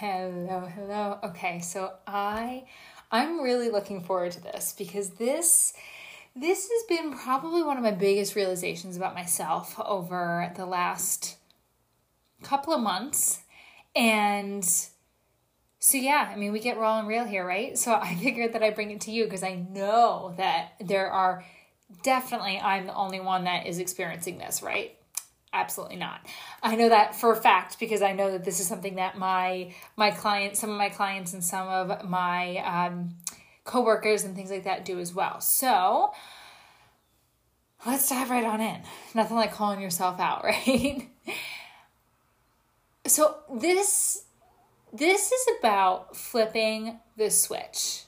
hello, hello. Okay, so I I'm really looking forward to this because this this has been probably one of my biggest realizations about myself over the last couple of months. And so yeah, I mean, we get raw and real here, right? So I figured that I bring it to you because I know that there are definitely I'm the only one that is experiencing this, right? Absolutely not. I know that for a fact because i know that this is something that my my clients some of my clients and some of my um, coworkers and things like that do as well. So let's dive right on in. Nothing like calling yourself out right? So this this is about flipping the switch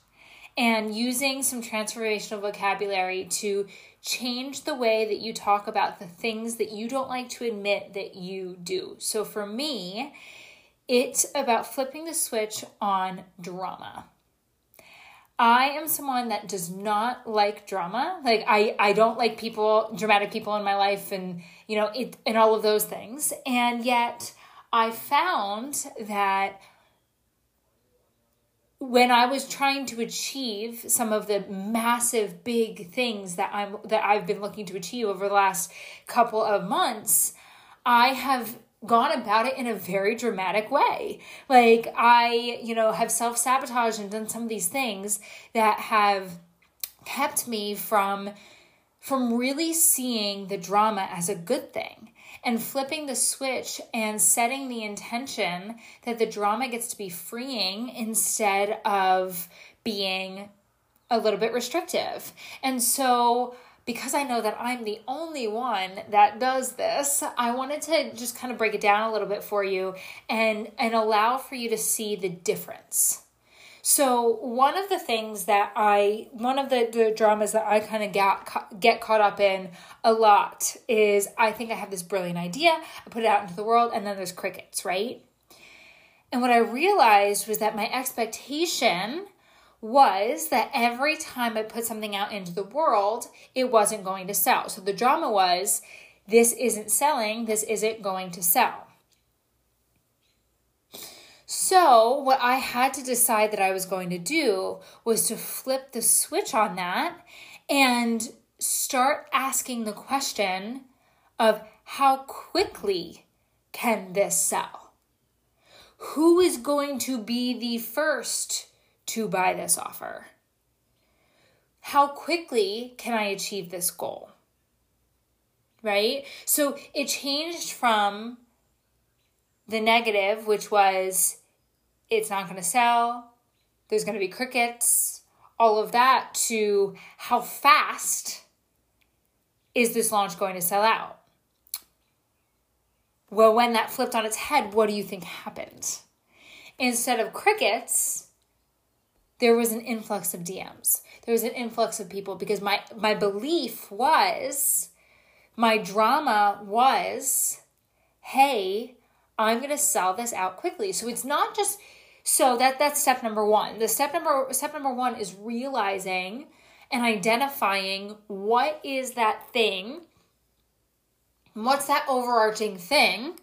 and using some transformational vocabulary to change the way that you talk about the things that you don't like to admit that you do. So for me, it's about flipping the switch on drama. I am someone that does not like drama. Like I I don't like people, dramatic people in my life and you know, it and all of those things. And yet I found that when I was trying to achieve some of the massive big things that I'm that I've been looking to achieve over the last couple of months, I have gone about it in a very dramatic way. Like I, you know, have self-sabotaged and done some of these things that have kept me from from really seeing the drama as a good thing and flipping the switch and setting the intention that the drama gets to be freeing instead of being a little bit restrictive. And so, because I know that I'm the only one that does this, I wanted to just kind of break it down a little bit for you and and allow for you to see the difference. So one of the things that I, one of the, the dramas that I kind of get get caught up in a lot is I think I have this brilliant idea, I put it out into the world, and then there's crickets, right? And what I realized was that my expectation was that every time I put something out into the world, it wasn't going to sell. So the drama was this isn't selling, this isn't going to sell. So, what I had to decide that I was going to do was to flip the switch on that and start asking the question of how quickly can this sell? Who is going to be the first to buy this offer? How quickly can I achieve this goal? Right? So it changed from the negative, which was it's not going to sell, there's going to be crickets, all of that, to how fast is this launch going to sell out? Well, when that flipped on its head, what do you think happened? Instead of crickets, there was an influx of DMs. There was an influx of people because my my belief was my drama was, hey, I'm going to sell this out quickly. So it's not just so that that's step number 1. The step number step number 1 is realizing and identifying what is that thing? What's that overarching thing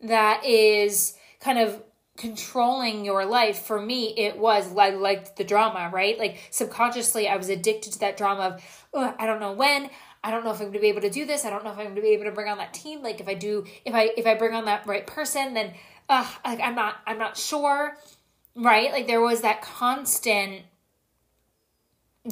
that is kind of controlling your life for me it was like like the drama right like subconsciously i was addicted to that drama of i don't know when I don't know if I'm going to be able to do this. I don't know if I'm going to be able to bring on that team. Like if I do, if I if I bring on that right person, then uh, like I'm not I'm not sure, right? Like there was that constant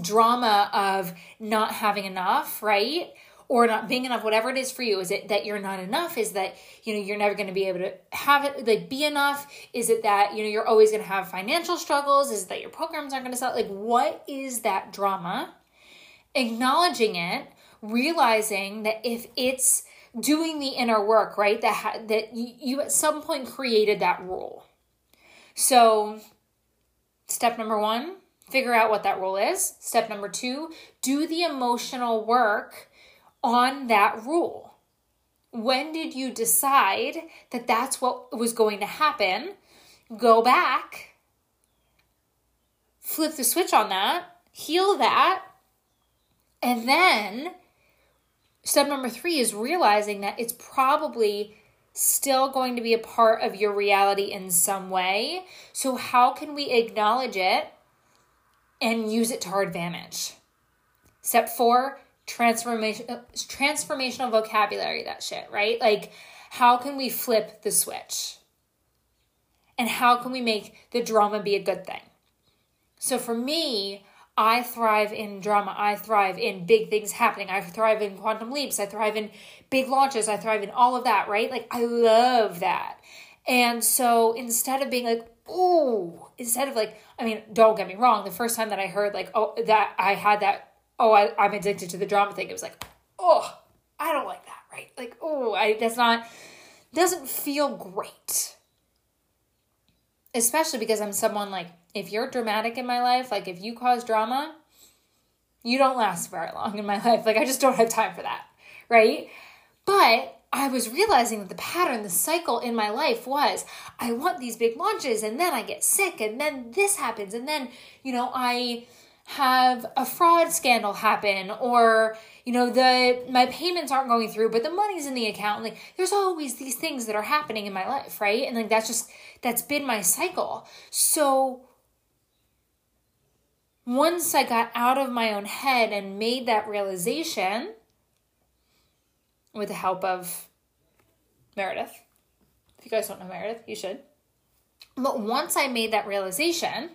drama of not having enough, right? Or not being enough, whatever it is for you. Is it that you're not enough? Is that, you know, you're never going to be able to have it, like, be enough? Is it that, you know, you're always going to have financial struggles? Is it that your programs aren't going to sell? Like, what is that drama? Acknowledging it realizing that if it's doing the inner work, right, that ha- that you, you at some point created that rule. So, step number 1, figure out what that rule is. Step number 2, do the emotional work on that rule. When did you decide that that's what was going to happen? Go back, flip the switch on that, heal that, and then Step number three is realizing that it's probably still going to be a part of your reality in some way. So, how can we acknowledge it and use it to our advantage? Step four, transformation transformational vocabulary that shit, right? Like how can we flip the switch? And how can we make the drama be a good thing? So for me, I thrive in drama. I thrive in big things happening. I thrive in quantum leaps. I thrive in big launches. I thrive in all of that, right? Like, I love that. And so instead of being like, oh, instead of like, I mean, don't get me wrong, the first time that I heard like, oh, that I had that, oh, I, I'm addicted to the drama thing, it was like, oh, I don't like that, right? Like, oh, I, that's not, doesn't feel great. Especially because I'm someone like, if you're dramatic in my life, like if you cause drama, you don't last very long in my life. Like I just don't have time for that, right? But I was realizing that the pattern, the cycle in my life was I want these big launches and then I get sick and then this happens and then, you know, I have a fraud scandal happen or you know the my payments aren't going through but the money's in the account like there's always these things that are happening in my life right and like that's just that's been my cycle so once I got out of my own head and made that realization with the help of Meredith, if you guys don't know Meredith, you should. But once I made that realization,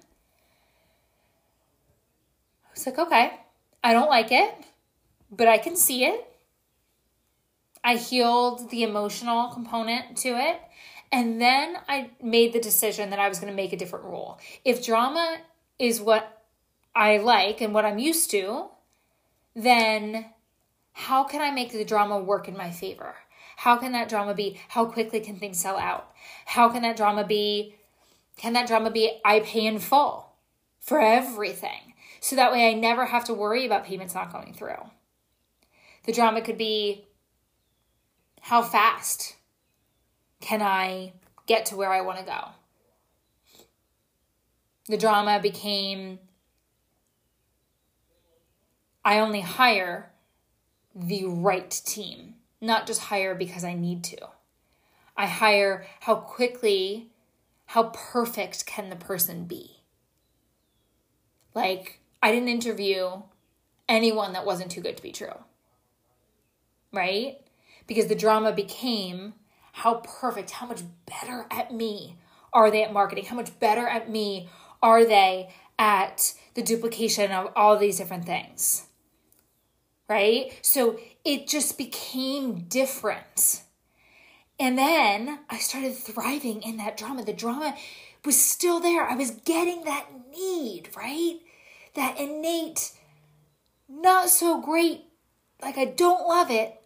I was like, okay, I don't like it, but I can see it. I healed the emotional component to it. And then I made the decision that I was going to make a different rule. If drama is what I like and what I'm used to, then how can I make the drama work in my favor? How can that drama be how quickly can things sell out? How can that drama be can that drama be I pay in full for everything? So that way I never have to worry about payments not going through. The drama could be how fast can I get to where I want to go? The drama became I only hire the right team, not just hire because I need to. I hire how quickly, how perfect can the person be? Like, I didn't interview anyone that wasn't too good to be true. Right? Because the drama became how perfect, how much better at me are they at marketing? How much better at me are they at the duplication of all these different things? right? So it just became different. And then I started thriving in that drama. The drama was still there. I was getting that need, right? That innate, not so great, like I don't love it,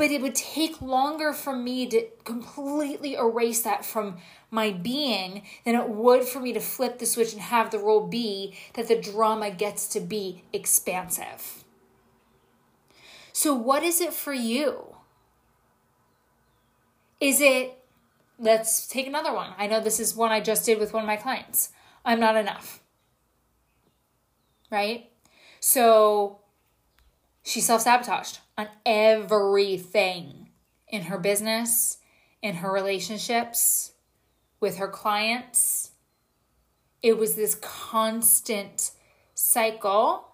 but it would take longer for me to completely erase that from my being than it would for me to flip the switch and have the role be that the drama gets to be expansive. So, what is it for you? Is it, let's take another one. I know this is one I just did with one of my clients. I'm not enough. Right? So, she self sabotaged on everything in her business, in her relationships, with her clients. It was this constant cycle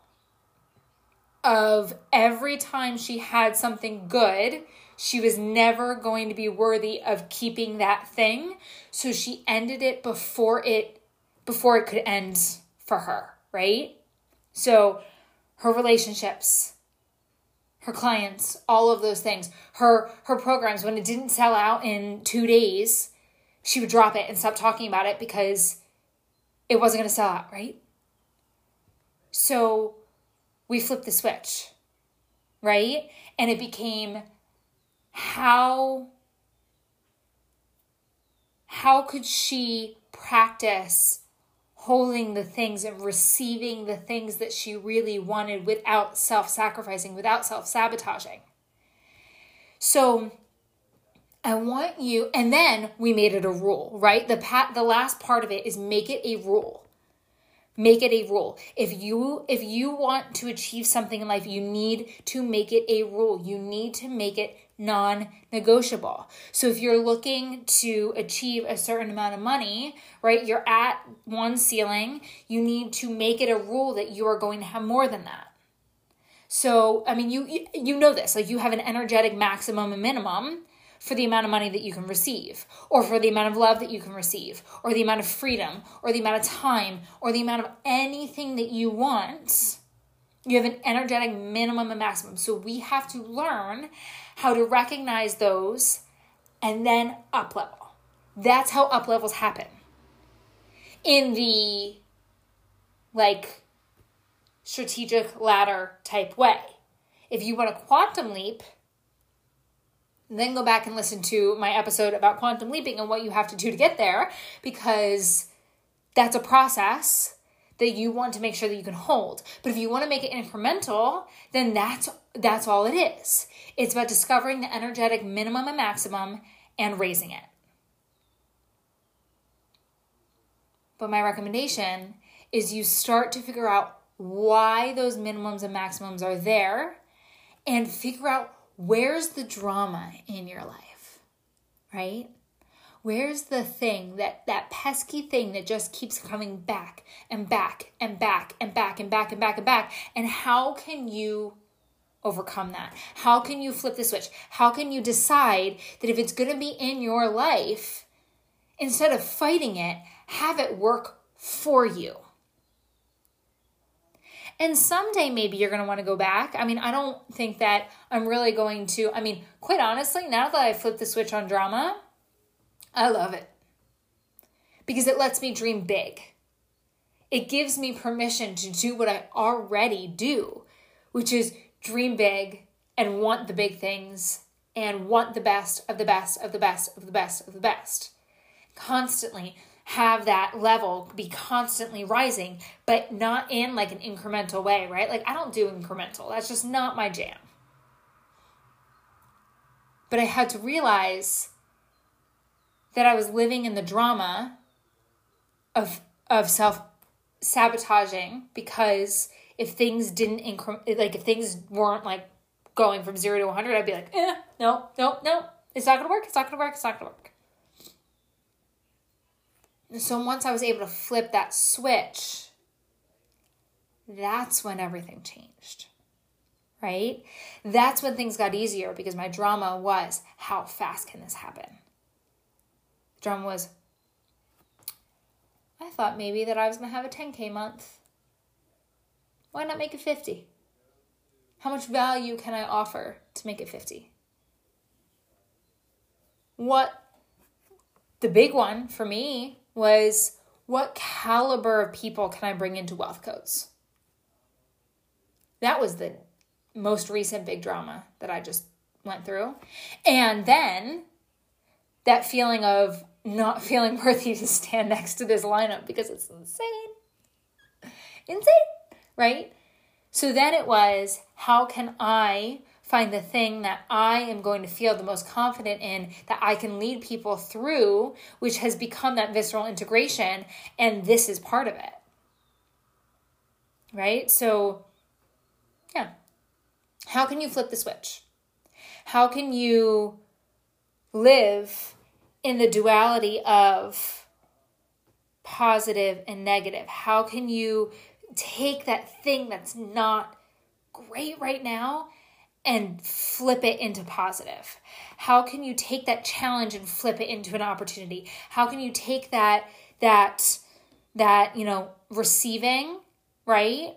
of every time she had something good, she was never going to be worthy of keeping that thing. So she ended it before it before it could end for her, right? So her relationships, her clients, all of those things, her her programs when it didn't sell out in 2 days, she would drop it and stop talking about it because it wasn't going to sell out, right? So we flipped the switch, right? And it became how how could she practice holding the things and receiving the things that she really wanted without self-sacrificing, without self-sabotaging. So I want you and then we made it a rule, right? The pat the last part of it is make it a rule make it a rule if you if you want to achieve something in life you need to make it a rule you need to make it non negotiable. So if you're looking to achieve a certain amount of money, right, you're at one ceiling, you need to make it a rule that you are going to have more than that. So, I mean, you you know this, like you have an energetic maximum and minimum for the amount of money that you can receive, or for the amount of love that you can receive, or the amount of freedom, or the amount of time, or the amount of anything that you want. You have an energetic minimum and maximum. So we have to learn how to recognize those and then up level. That's how up levels happen. In the like strategic ladder type way. If you want a quantum leap, then go back and listen to my episode about quantum leaping and what you have to do to get there because that's a process that you want to make sure that you can hold. But if you want to make it incremental, then that's that's all it is. It's about discovering the energetic minimum and maximum and raising it. But my recommendation is you start to figure out why those minimums and maximums are there and figure out where's the drama in your life, right? Where's the thing that that pesky thing that just keeps coming back and back and back and back and back and back and back? And how can you overcome that? How can you flip the switch? How can you decide that if it's going to be in your life, instead of fighting it, have it work for you? And someday maybe you're going to want to go back. I mean, I don't think that I'm really going to. I mean, quite honestly, now that I flipped the switch on drama, I love it because it lets me dream big. It gives me permission to do what I already do, which is dream big and want the big things and want the best of the best of the best of the best of the best. Constantly have that level be constantly rising, but not in like an incremental way, right? Like I don't do incremental. That's just not my jam. But I had to realize that I was living in the drama of of self sabotaging because if things didn't like if things weren't like going from 0 to 100 I'd be like, "Eh, no, no, no. It's not to work. It's not to work. It's not to work." And so once I was able to flip that switch, that's when everything changed. Right? That's when things got easier because my drama was how fast can this happen? Drum was, I thought maybe that I was going to have a 10K month. Why not make it 50? How much value can I offer to make it 50? What the big one for me was what caliber of people can I bring into wealth codes? That was the most recent big drama that I just went through. And then that feeling of not feeling worthy to stand next to this lineup because it's insane. Insane, right? So then it was how can I find the thing that I am going to feel the most confident in that I can lead people through, which has become that visceral integration, and this is part of it. Right? So, yeah. How can you flip the switch? How can you live in the duality of positive and negative? How can you take that thing that's not great right now and flip it into positive? How can you take that challenge and flip it into an opportunity? How can you take that that that, you know, receiving, right?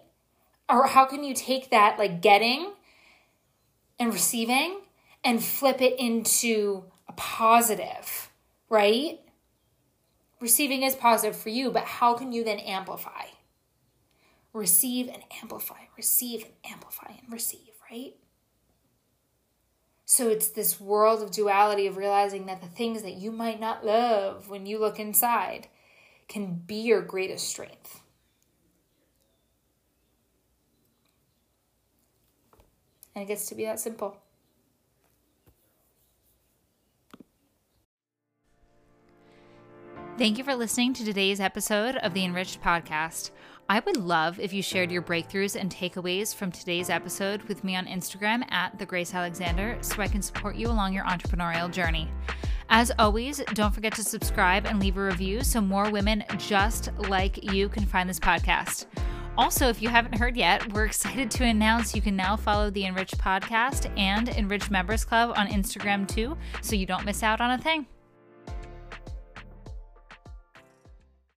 Or how can you take that like getting and receiving and flip it into a positive? Right? Receiving is positive for you, but how can you then amplify? Receive and amplify, receive and amplify and receive, right? So it's this world of duality of realizing that the things that you might not love when you look inside can be your greatest strength. And it gets to be that simple. Thank you for listening to today's episode of the Enriched Podcast. I would love if you shared your breakthroughs and takeaways from today's episode with me on Instagram at the Grace Alexander so I can support you along your entrepreneurial journey. As always, don't forget to subscribe and leave a review so more women just like you can find this podcast. Also, if you haven't heard yet, we're excited to announce you can now follow the Enrich podcast and Enrich Members Club on Instagram too, so you don't miss out on a thing.